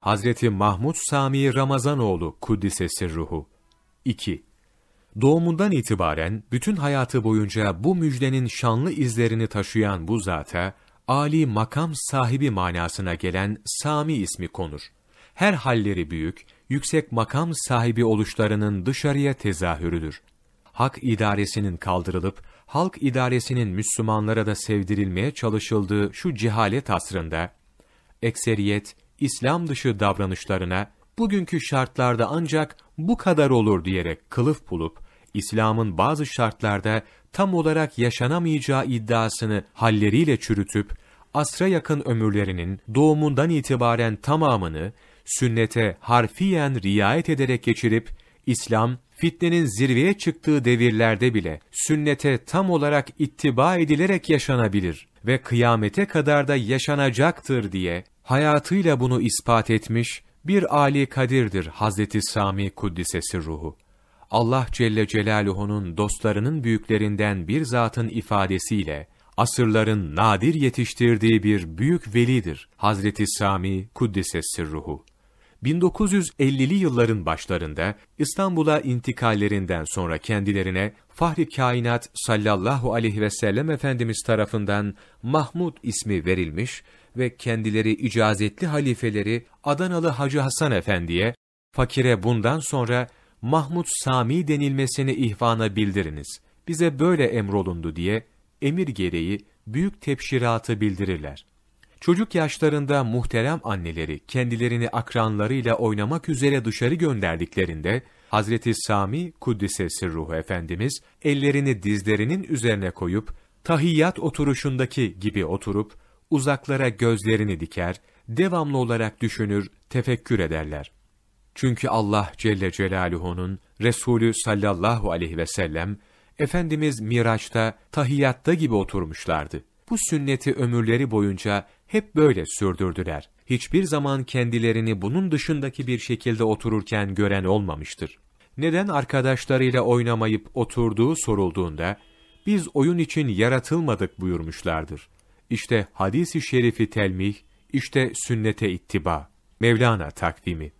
Hazreti Mahmud Sami Ramazanoğlu Kuddisesi ruhu. 2. Doğumundan itibaren bütün hayatı boyunca bu müjdenin şanlı izlerini taşıyan bu zata, Ali makam sahibi manasına gelen Sami ismi konur. Her halleri büyük, yüksek makam sahibi oluşlarının dışarıya tezahürüdür. Hak idaresinin kaldırılıp, halk idaresinin Müslümanlara da sevdirilmeye çalışıldığı şu cehalet asrında, ekseriyet, İslam dışı davranışlarına, bugünkü şartlarda ancak bu kadar olur diyerek kılıf bulup, İslam'ın bazı şartlarda tam olarak yaşanamayacağı iddiasını halleriyle çürütüp, asra yakın ömürlerinin doğumundan itibaren tamamını sünnete harfiyen riayet ederek geçirip, İslam, fitnenin zirveye çıktığı devirlerde bile sünnete tam olarak ittiba edilerek yaşanabilir ve kıyamete kadar da yaşanacaktır diye hayatıyla bunu ispat etmiş bir Ali Kadir'dir Hazreti Sami Kuddisesi ruhu. Allah Celle Celaluhu'nun dostlarının büyüklerinden bir zatın ifadesiyle, asırların nadir yetiştirdiği bir büyük velidir Hazreti Sami Kuddisesi ruhu. 1950'li yılların başlarında İstanbul'a intikallerinden sonra kendilerine Fahri Kainat sallallahu aleyhi ve sellem Efendimiz tarafından Mahmud ismi verilmiş ve kendileri icazetli halifeleri Adanalı Hacı Hasan Efendi'ye, fakire bundan sonra Mahmud Sami denilmesini ihvana bildiriniz, bize böyle emrolundu diye emir gereği büyük tepşiratı bildirirler. Çocuk yaşlarında muhterem anneleri kendilerini akranlarıyla oynamak üzere dışarı gönderdiklerinde, Hazreti Sami Kuddisesi Ruhu Efendimiz ellerini dizlerinin üzerine koyup, tahiyyat oturuşundaki gibi oturup, uzaklara gözlerini diker, devamlı olarak düşünür, tefekkür ederler. Çünkü Allah Celle Celaluhu'nun Resulü sallallahu aleyhi ve sellem, Efendimiz Miraç'ta, tahiyyatta gibi oturmuşlardı. Bu sünneti ömürleri boyunca hep böyle sürdürdüler. Hiçbir zaman kendilerini bunun dışındaki bir şekilde otururken gören olmamıştır. Neden arkadaşlarıyla oynamayıp oturduğu sorulduğunda, biz oyun için yaratılmadık buyurmuşlardır. İşte hadisi şerifi telmih, işte sünnete ittiba. Mevlana takvimi.